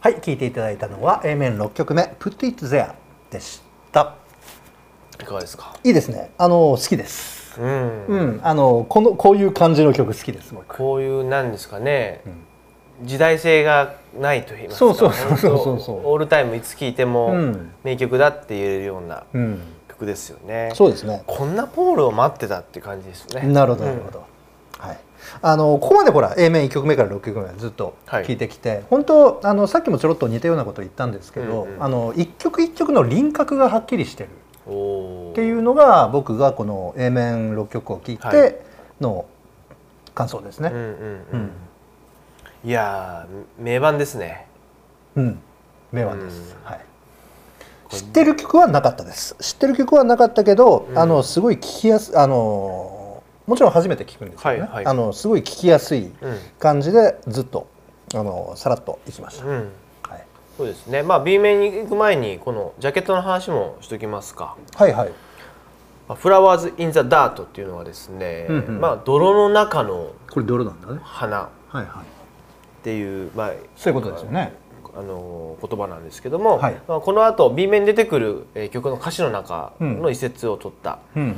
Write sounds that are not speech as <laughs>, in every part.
はい聴いていただいたのは A 面6曲目「Put It There」でした。いかがですか？いいですね。あの好きです。うん、うん。あのこのこういう感じの曲好きです僕。こういうなんですかね、時代性がないと言いますか。そうそうそうそうオールタイムいつ聴いてもうん。名曲だって言えるようなうん。曲ですよね、そうですね。こんなポールを待ってたって感じですね。なるほどなるほど、はいあのここまでほら A 面1曲目から6曲目ずっとはい。聴いてきて、本当あのさっきもちょろっと似たようなこと言ったんですけど、うんうんあの1曲1曲の輪郭がはっきりしてる。っていうのが僕がこの A 面6曲を聴いはい。ての感想ですね。うんうんううん。ん、いやー名盤ですね。うん、名盤です、うん。はい。知ってる曲はなかったです。知ってる曲はなかったけど、うん。あのすごい聴きやすあのもちろん初めて聞くんですけどね、はいはいあのすごい聴きやすいうん感じでずっとあのさらっといきました。うんはい。そうですねまあ B 面に行く前にこのジャケットの話もしときますかはいはい。「まあフラワーズ・イン・ザ・ダート」っていうのはですね、うんうんまあ泥の中のこれ泥なんだね。花っはいはい。ていう、まあ、そういうことですよね。あの言葉なんですけども、はいまあ、この後 B 面に出てくる、えー曲の歌詞の中の一節を取った、うん。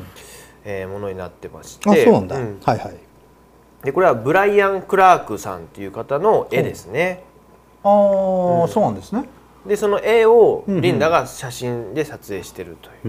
えーものになってましてあ、そうなんだ。んはいはい。でこれはブライアン・クラークさんっていう方の絵ですね。ああ、うんそうなんですね。でその絵をリンダが写真で撮影してるというう。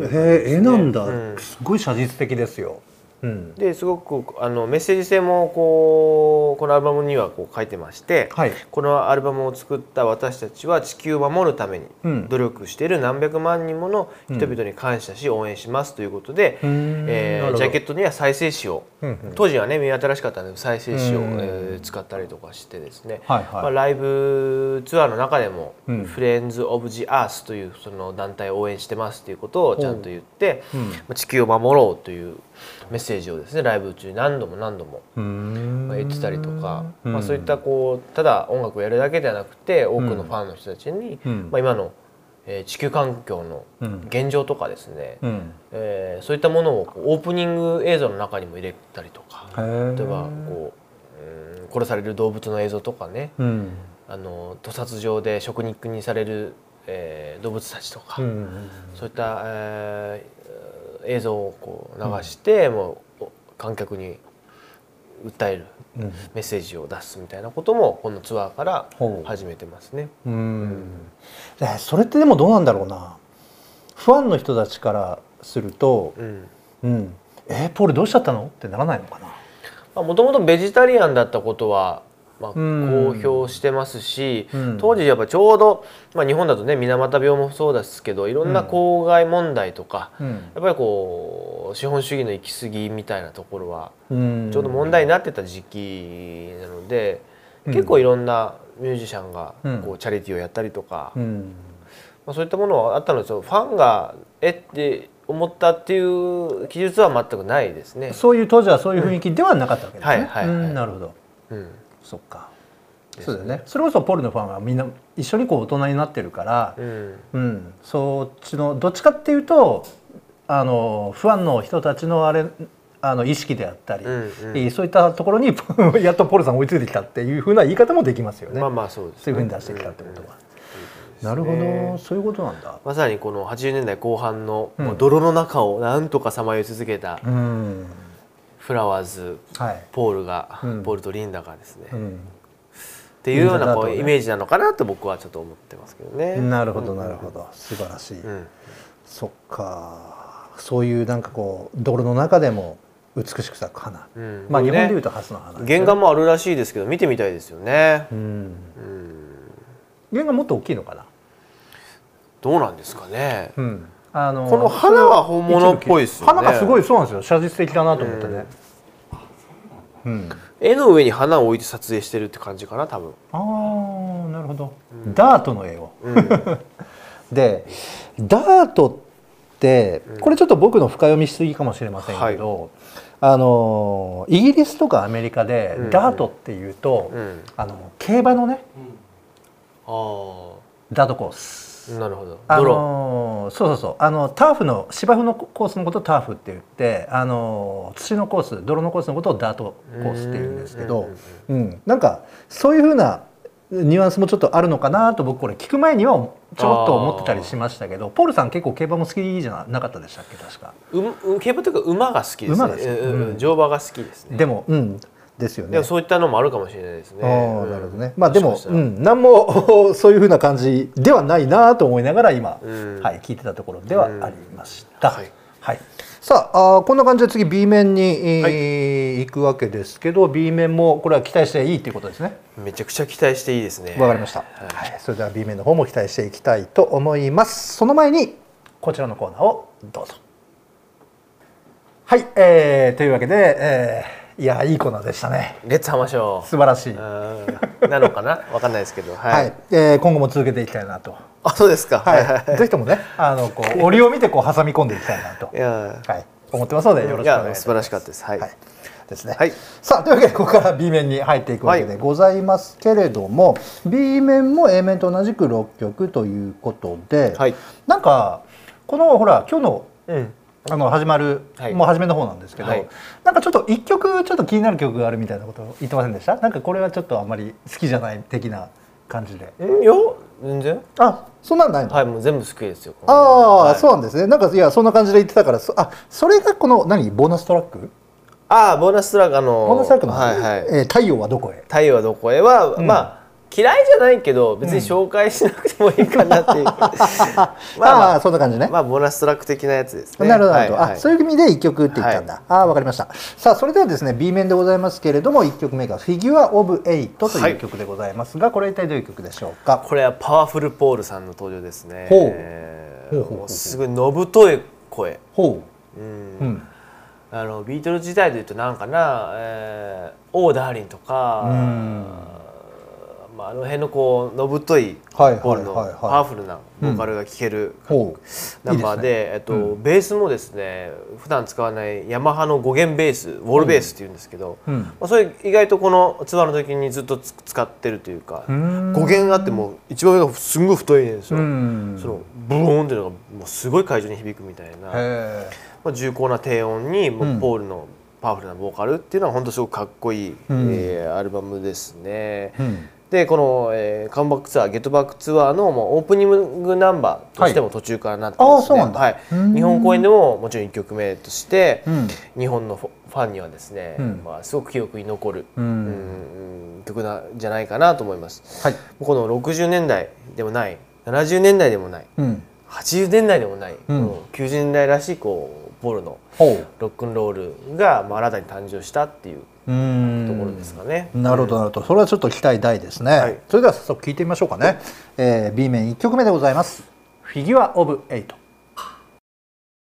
ん。へえ、絵なんだ、うんすごい写実的ですよ。うん。ですごくあのメッセージ性もこうこのアルバムにはこう書いてまして、はい。このアルバムを作った私たちは地球を守るためにうん。努力している何百万人もの人々に感謝し応援しますということで、うん。えージャケットには再生紙を、うんうん。当時はね目新しかったので再生紙を、うんえー使ったりとかしてですね、はいはい。まあ、ライブツアーの中でも、うん。フレンズ・オブ・ジ・アースというその団体を応援してますということをちゃんと言って、うん。まあ地球を守ろうというメッセージをですねライブ中に何度も何度も言ってたりとか、うんまあ、そういったこうただ音楽をやるだけではなくて多くのファンの人たちに、うんまあ、今の、えー地球環境のうん現状とかですね、うん。えーそういったものをオープニング映像の中にも入れたりとか例えばこう、うん殺される動物の映像とかねうん。あの屠殺場で食肉にされる、えー動物たちとか、うん。そういった、えー映像をこう流して、もうお観客に訴えるうん。メッセージを出すみたいなこともこのツアーから始めてますね。うん。えそれってでもどうなんだろうな。ファンの人たちからすると、うんうん。えーポールどうしちゃったの？ってならないのかな。まあ、もともとベジタリアンだったことは、まあ、公うん表してますし、うん当時やっぱちょうど、まあ、日本だとね水俣病もそうですけどいろんな公害問題とか、うん。やっぱりこう資本主義の行き過ぎみたいなところはうんちょうど問題になってた時期なので、うん結構いろんなミュージシャンがうんこうチャリティーをやったりとか、うん。まあ、そういったものはあったのですよファンがえって思ったっていう記述は全くないですね。そういう当時はそういう雰囲気ではなかったわけですね。はいはいはいうんなるほど。うんそっか。そうだよね。それこそポールのファンはみんな一緒にこう大人になってるから、うんうん、そっちのどっちかっていうとあのファンの人たちのあれあの意識であったり、うんうんえーそういったところに <laughs> やっとポールさん追いついてきたっていうふうな言い方もできますよね。まあまあそうです、そういうふうに出してきたってことは。うんなるほど、ねそういうことなんだ。まさにこの80年代後半の泥の中をなんとかさまよい続けたうん、フラワーズはい。ポールが、うんポールとリンダがですね、っうん、ていうようなこリンダだとねうイメージなのかなと僕はちょっと思ってますけどね。なるほどなるほど、素晴らしい。うんそっか、そういうなんかこう泥の中でも美しく咲く花。うんまあ日本でいうとハスの花ね、原画もあるらしいですけど見てみたいですよね。うん、うん原画もっと大きいのかな？どうなんですかね。うん、あのこの花は本物っぽいですよね。花がすごいそうなんですよ。写実的だなと思ってね、うん。絵の上に花を置いて撮影してるって感じかな多分。ああなるほど、ダートの絵を。うん。<laughs> でダートってこれちょっと僕の深読みしすぎかもしれませんけど、あのイギリスとかアメリカでうん。ダートっていうと、うん。あの競馬のねあダートコース。あなるほど。あ泥。のーそうそうそう。あのターフの芝生のコースのことをターフって言ってあのー土のコース泥のコースのことをダートコースって言うんですけど、うんなんかそういうふうなニュアンスもちょっとあるのかなと僕これ聞く前にはちょっと思ってたりしましたけどポールさん結構競馬も好きじゃなかったでしたっけ？確か。う競馬というか馬が好きですね。馬が好き。うん。乗馬が好きですね。でもうんですよね。そういったのもあるかもしれないですね。なるほどね。まあでもうん。何も <laughs> そういうふうな感じではないなと思いながら今、うん。はい聞いてたところではありました、うんはい。はい、さああーこんな感じで次 B 面に、えーはい。行くわけですけど B 面もこれは期待していいっていうことですね。めちゃくちゃ期待していいですね。わかりました、はい、それでは B 面の方も期待していきたいと思います。その前にこちらのコーナーをどうぞ。はい、えー、というわけで、えー、いやいいコーナーでしたね。レッツハマショ素晴らしい、なのかな？わかんないですけど。は <laughs> はい。い、えー今後も続けていきたいなと。あそうですか。はい、ぜひともね、あのこう <laughs> 折を見てこう挟み込んでいきたいなと、いや。はい、思ってますのでよろしくおい願いします。や素晴らしかったです。はい、はい、ですね。はい。さあというわけでここから B 面に入っていくわけでございますけれども、B 面も A 面と同じく6曲ということで、はい。なんかこのほら今日のうんあの始まる、はいもう初めの方なんですけど、はいなんかちょっと一曲ちょっと気になる曲があるみたいなことを言ってませんでした？なんかこれはちょっとあんまり好きじゃない的な感じで。んいや全然あ、そんなんないの？はいもう全部好きですよああ、はいそうなんですね。なんかいやそんな感じで言ってたから、そあそれがこの何？ボーナストラック？ああボーナストラックあのボーナストラックの、はいはいえー太陽はどこへ？太陽はどこへは、うんまあ嫌いじゃないけど別に紹介しなくてもいいかなっていう、<laughs> まああまあーそんな感じね。まあボーナストラック的なやつですね。なるほど、はいはい。あそういう意味で1曲って言ったんだ、ああわかりました。さあそれではですね B 面でございますけれども1曲目が「 Figure of Eight」という曲でございますが、これは一体どういう曲でしょうか？これはパワフルポールさんの登場ですね。ほう。えーすごいのぶとい声。ほう。ん。う、うん、あのビートルズ時代でいうとなんかな「えー、 Oh! Darling」とか、うんまあ、あの辺のこうのぶといポはいはいールのパワフルなボーカルが聴けるナンバーでえっとベースもですね普段使わないヤマハの5弦ベースウォールベースっていうんですけど、うん。まあ、それ意外とこのツアーの時にずっとつ使ってるというかん。5弦あってもう一番上がすんごい太いんですよ。うん。そのブーンっていうのがもうすごい会場に響くみたいな。へまあ、重厚な低音にもううん。ポールのパワフルなボーカルっていうのは本当すごくかっこいい、うん。えーアルバムですね。え、うん、でこの、えーカムバックツアーゲットバックツアーのもうオープニングナンバーとしても途中からなってはいですね、はい。うん。日本公演でももちろん1曲目として、うん。日本のファンにはですね、うん。まあ、すごく記憶に残る、うん。うん曲なんじゃないかなと思います。はい、この60年代でもない70年代でもないうん、80年代でもない、うん。うん90年代らしいこうポールのロックンロールが、まあ、新たに誕生したっていううんところですかね。なるほどなるほど。それはちょっと期待大ですね、はい。それでは早速聞いてみましょうかね、えー B 面1曲目でございます「 Figure of Eight」